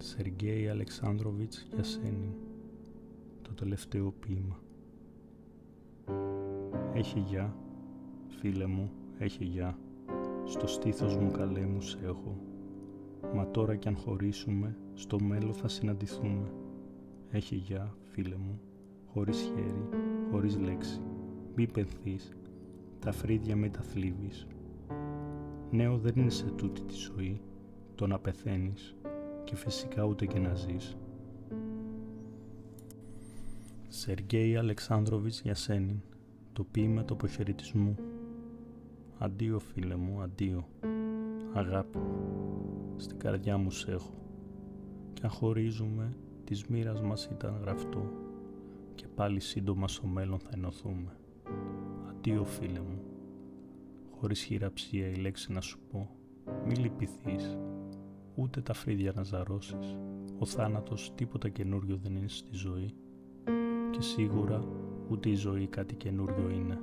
Σεργέη Αλεξάνδροβιτς Γιασένιν Το τελευταίο ποίημα. Έχει γεια, φίλε μου, έχει γεια. Στο στήθος μου καλέ μου σε έχω. Μα τώρα κι αν χωρίσουμε, στο μέλλον θα συναντηθούμε. Έχει γεια, φίλε μου, χωρίς χέρι, χωρίς λέξη. Μη πενθείς, τα φρύδια με τα θλίβεις. Νέο δεν είναι σε τούτη τη ζωή, το να πεθαίνεις και φυσικά ούτε και να ζεις. Σεργέη Αλεξάνδροβιτς Γιασένιν Το ποίημα του αποχαιρετισμού Αντίο φίλε μου, αντίο. Αγάπη Στην καρδιά μου σ' έχω. Κι αν χωρίζουμε Της μοίρας μας ήταν γραφτό. Και πάλι σύντομα στο μέλλον θα ενωθούμε. Αντίο φίλε μου Χωρίς χειραψία η λέξη να σου πω Μη λυπηθείς ούτε τα φρύδια να ζαρώσεις. Ο θάνατος τίποτα καινούριο δεν είναι στη ζωή και σίγουρα ούτε η ζωή κάτι καινούριο είναι.